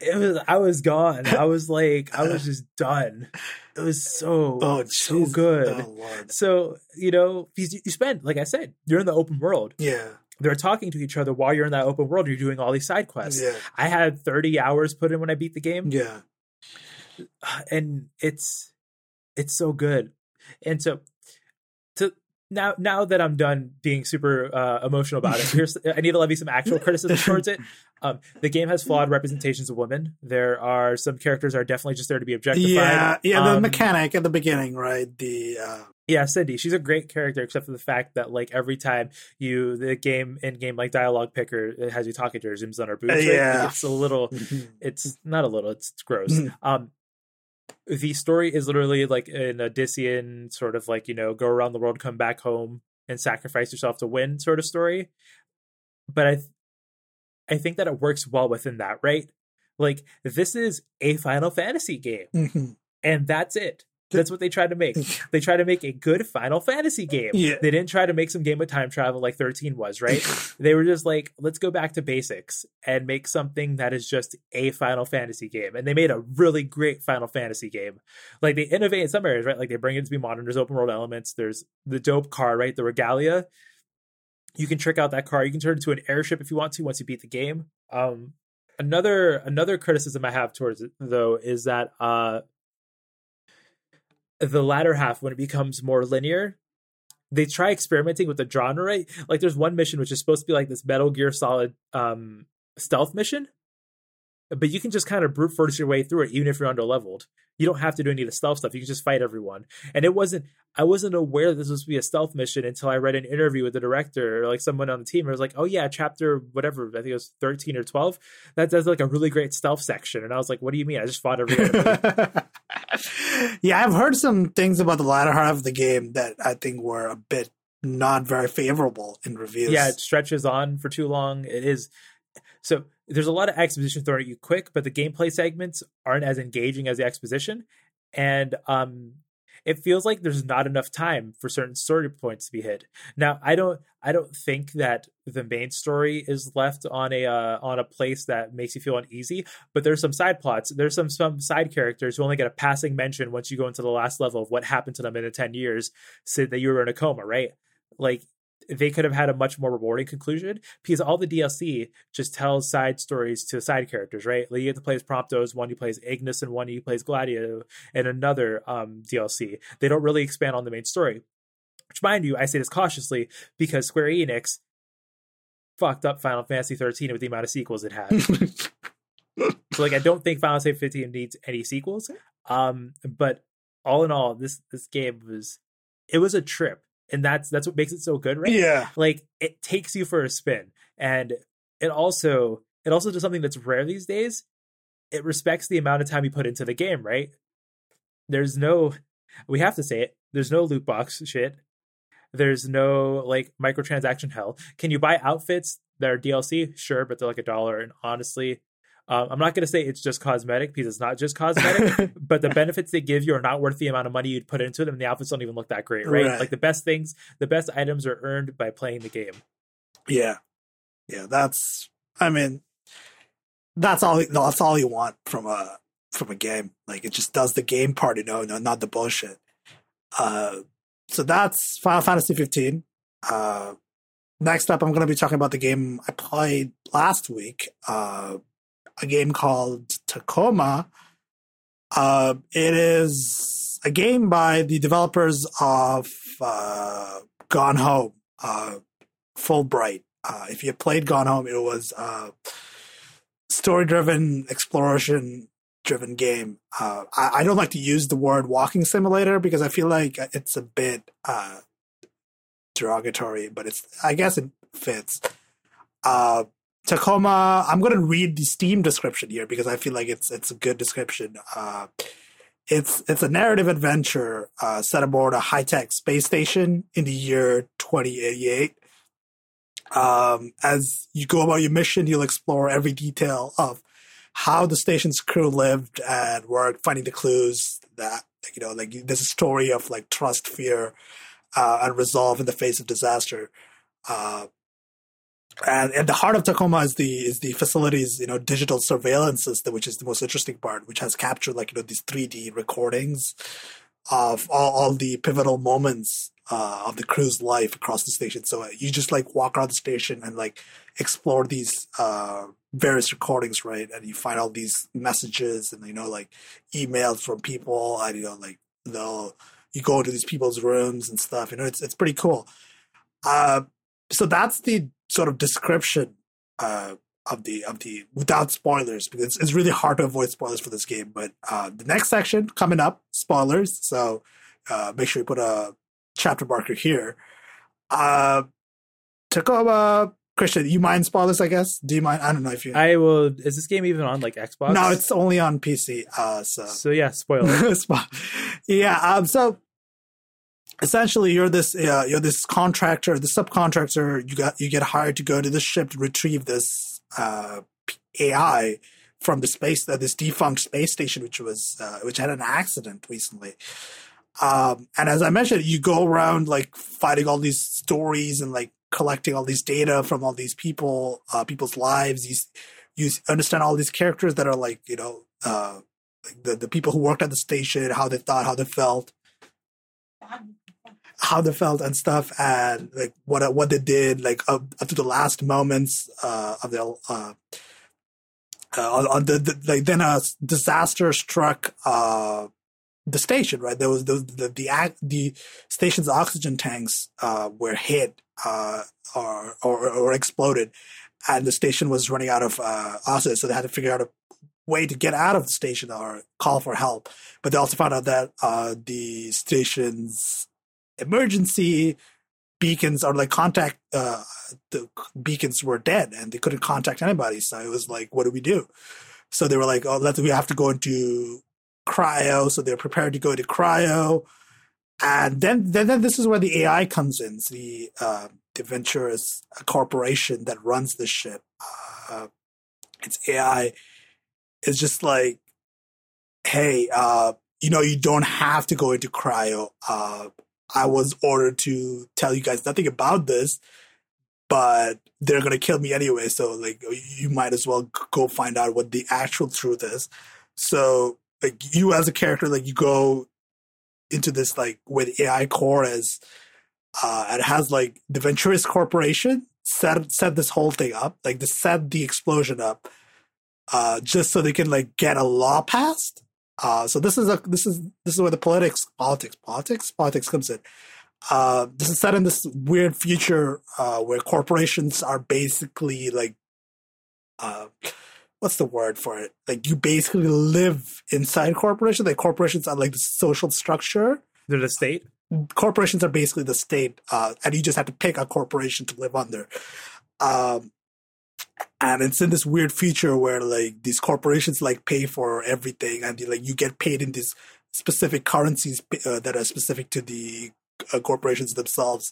it was I was gone. I was like I was just done. It was so oh, so good. Oh, so, you know, you, you spend like I said, you're in the open world. Yeah they're talking to each other while you're in that open world. You're doing all these side quests. Yeah. I had 30 hours put in when I beat the game. Yeah. And it's it's so good. And so now now that I'm done being super uh, emotional about it, here's I need to levy some actual criticism towards it. Um, the game has flawed representations of women. There are some characters are definitely just there to be objectified. Yeah, yeah. The um, mechanic at the beginning, right? The uh... yeah, Cindy. She's a great character, except for the fact that like every time you the game in game like dialogue picker has you talking to her, zooms on her boobs. Yeah, it's a little. It's not a little. It's, it's gross. um, the story is literally like an Odyssean sort of like you know go around the world, come back home, and sacrifice yourself to win sort of story. But I, I think that it works well within that, right? Like this is a Final Fantasy game, mm-hmm. and that's it. That's what they tried to make. They tried to make a good Final Fantasy game. Yeah. They didn't try to make some game with time travel like 13 was, right? they were just like, let's go back to basics and make something that is just a Final Fantasy game. And they made a really great Final Fantasy game. Like they innovate in some areas, right? Like they bring it to be modern. There's open world elements. There's the dope car, right? The Regalia. You can trick out that car. You can turn it into an airship if you want to once you beat the game. Um, another another criticism I have towards it though is that uh the latter half when it becomes more linear they try experimenting with the genre right? Like there's one mission which is supposed to be like this metal gear solid um stealth mission but you can just kind of brute force your way through it even if you're under leveled you don't have to do any of the stealth stuff. You can just fight everyone. And it wasn't i wasn't aware that this was to be a stealth mission until i read an interview with the director or like someone on the team. I was like oh yeah chapter whatever i think it was 13 or 12 that does like a really great stealth section. And i was like what do you mean? I just fought everyone yeah i've heard some things about the latter half of the game that i think were a bit not very favorable in reviews. Yeah it stretches on for too long. It is so there's a lot of exposition thrown at you quick, but the gameplay segments aren't as engaging as the exposition, and um, it feels like there's not enough time for certain story points to be hit. Now, I don't, I don't think that the main story is left on a uh, on a place that makes you feel uneasy. But there's some side plots. There's some some side characters who only get a passing mention once you go into the last level of what happened to them in the ten years, so that you were in a coma, right? Like they could have had a much more rewarding conclusion because all the DLC just tells side stories to side characters, right? Like you get to play as Promptos, one you play as Ignis, and one you play as Gladio, and another um, DLC. They don't really expand on the main story. Which, mind you, I say this cautiously because Square Enix fucked up Final Fantasy 13 with the amount of sequels it had. so, like, I don't think Final Fantasy 15 needs any sequels. Um, but all in all, this this game was it was a trip and that's that's what makes it so good right? Yeah. Like it takes you for a spin. And it also it also does something that's rare these days. It respects the amount of time you put into the game right? There's no we have to say it there's no loot box shit. There's no like microtransaction hell. Can you buy outfits that are dlc sure but they're like a dollar. And honestly um, I'm not going to say it's just cosmetic because it's not just cosmetic, but the benefits they give you are not worth the amount of money you'd put into them. And the outfits don't even look that great, right? right? Like the best things, the best items are earned by playing the game. Yeah, yeah. That's, I mean, that's all. That's all you want from a from a game. Like it just does the game part, you know, no, not the bullshit. Uh, so that's Final Fantasy 15. Uh, next up, I'm going to be talking about the game I played last week. Uh, a game called Tacoma. Uh, it is a game by the developers of uh, Gone Home, uh, Fullbright. Uh, if you played Gone Home, it was a story-driven, exploration-driven game. Uh, I, I, don't like to use the word walking simulator because I feel like it's a bit uh, derogatory, but it's I guess it fits. Uh, Tacoma. I'm going to read the Steam description here because I feel like it's it's a good description. Uh, it's it's a narrative adventure uh, set aboard a high tech space station in the year 2088. Um, as you go about your mission, you'll explore every detail of how the station's crew lived and worked, finding the clues that you know, like there's a story of like trust, fear, uh, and resolve in the face of disaster. Uh, and at the heart of Tacoma is the is the facility's you know digital surveillance system, which is the most interesting part, which has captured like you know these 3D recordings of all, all the pivotal moments uh, of the crew's life across the station. So uh, you just like walk around the station and like explore these uh, various recordings, right? And you find all these messages and you know like emails from people, and you know like they'll you go into these people's rooms and stuff. You know, it's it's pretty cool. Uh, so that's the sort of description uh, of the of the without spoilers because it's, it's, really hard to avoid spoilers for this game. But uh, the next section coming up, spoilers. So uh, make sure you put a chapter marker here. Uh, Tacoma, Christian, you mind spoilers? I guess. Do you mind? I don't know if you. I will. Is this game even on like Xbox? No, it's only on PC. Uh, so so yeah, spoiler. yeah. Um. So essentially you're this uh, you're this contractor, the subcontractor. You got you get hired to go to the ship to retrieve this uh, AI from the space uh, this defunct space station, which was uh, which had an accident recently. Um, and as I mentioned, you go around like fighting all these stories and like collecting all these data from all these people, uh, people's lives. You you understand all these characters that are like you know uh, the the people who worked at the station, how they thought, how they felt how they felt and stuff, and like what what they did, like up, up to the last moments uh, of their uh, uh, on the, the, like then a disaster struck uh, the station. Right, there was, the, the the station's oxygen tanks uh, were hit uh, or, or or exploded, and the station was running out of uh, oxygen, so they had to figure out a way to get out of the station or call for help. But they also found out that uh, the station's emergency beacons or like contact uh, the beacons were dead and they couldn't contact anybody. So it was like, what do we do? So they were like, oh, let's we have to go into cryo. So they're prepared to go to cryo. And then, then, then this is where the AI comes in. It's the, uh, the Venturis corporation that runs the ship. Uh, it's AI is just like, hey, uh, you know, you don't have to go into cryo. Uh, I was ordered to tell you guys nothing about this, but they're gonna kill me anyway. So like, you might as well go find out what the actual truth is. So like, you as a character, like, you go into this like with AI core as uh, and it has like the Venturis Corporation set set this whole thing up, like to set the explosion up, uh, just so they can like get a law passed. Uh, so this is a this is this is where the politics politics politics politics comes in. Uh, this is set in this weird future uh, where corporations are basically like, uh, what's the word for it? Like you basically live inside corporations. Like corporations are like the social structure. They're the state. Corporations are basically the state, uh, and you just have to pick a corporation to live under. Um, and it's in this weird feature where like these corporations like pay for everything, and like you get paid in these specific currencies uh, that are specific to the uh, corporations themselves.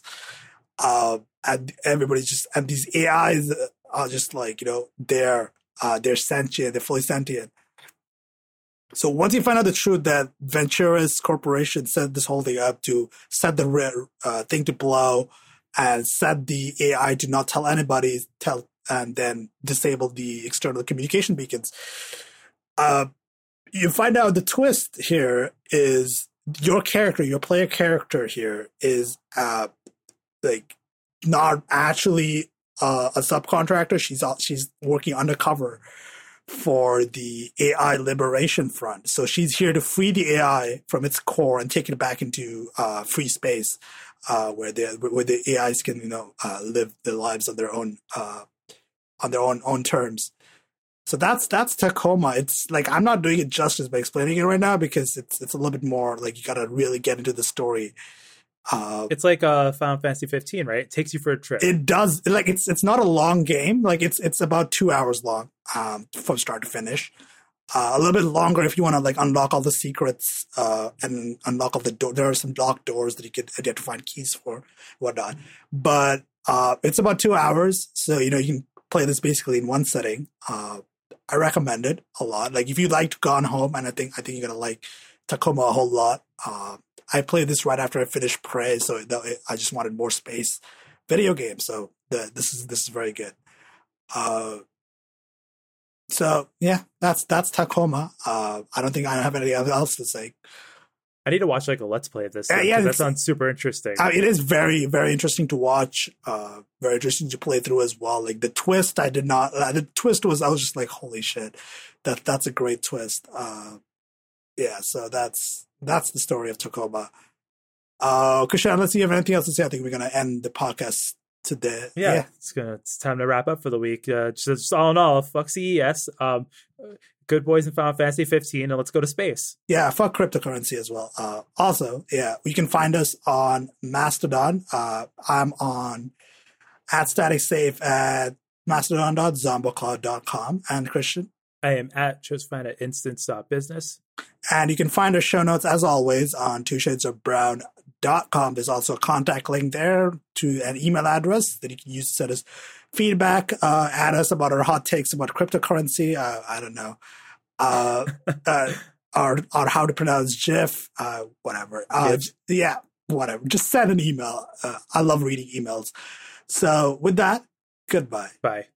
Uh, and everybody's just and these AIs are just like you know they're uh, they're sentient, they're fully sentient. So once you find out the truth that Venturis Corporation set this whole thing up to set the uh, thing to blow and set the AI to not tell anybody, tell and then disable the external communication beacons. Uh, you find out the twist here is your character, your player character here is uh, like not actually uh, a subcontractor. She's she's working undercover for the AI Liberation Front. So she's here to free the AI from its core and take it back into uh, free space, uh, where the where the AIs can you know uh, live their lives on their own uh, on their own own terms. So that's that's Tacoma. It's like I'm not doing it justice by explaining it right now because it's it's a little bit more like you got to really get into the story. Uh, it's like uh, Final Fantasy 15, right? It takes you for a trip. It does. Like it's it's not a long game. Like it's it's about two hours long um, from start to finish. Uh, a little bit longer if you want to like unlock all the secrets uh, and unlock all the door. There are some locked doors that you could you have to find keys for, whatnot. But uh, it's about two hours, so you know you can play this basically in one setting. Uh, I recommend it a lot. Like if you liked Gone Home, and I think I think you're gonna like Tacoma a whole lot. Uh, I played this right after I finished Prey, so it, it, I just wanted more space. Video game, so the, this is this is very good. Uh, so yeah, that's that's Tacoma. Uh, I don't think I have anything else to say. I need to watch like a let's play of this. Uh, yeah, that sounds super interesting. Uh, it is very, very interesting to watch. Uh, very interesting to play through as well. Like the twist, I did not. Uh, the twist was, I was just like, holy shit, that that's a great twist. Uh, yeah, so that's that's the story of Tacoma. Uh, Kushan, unless you have anything else to say, I think we're gonna end the podcast today. Yeah, yeah. it's gonna it's time to wrap up for the week. Uh, just, just all in all, fuck CES. Um, Good Boys in Final Fantasy 15, and let's go to space. Yeah, fuck cryptocurrency as well. Uh, also, yeah, you can find us on Mastodon. Uh, I'm on at Static Safe at mastodon.zombocloud.com. And Christian? I am at Josephine at instance.business. And you can find our show notes, as always, on two shades of brown Dot com. There's also a contact link there to an email address that you can use to send us feedback, uh, add us about our hot takes about cryptocurrency. Uh, I don't know. Uh, uh, or, or how to pronounce GIF, uh, whatever. Uh, yeah, whatever. Just send an email. Uh, I love reading emails. So with that, goodbye. Bye.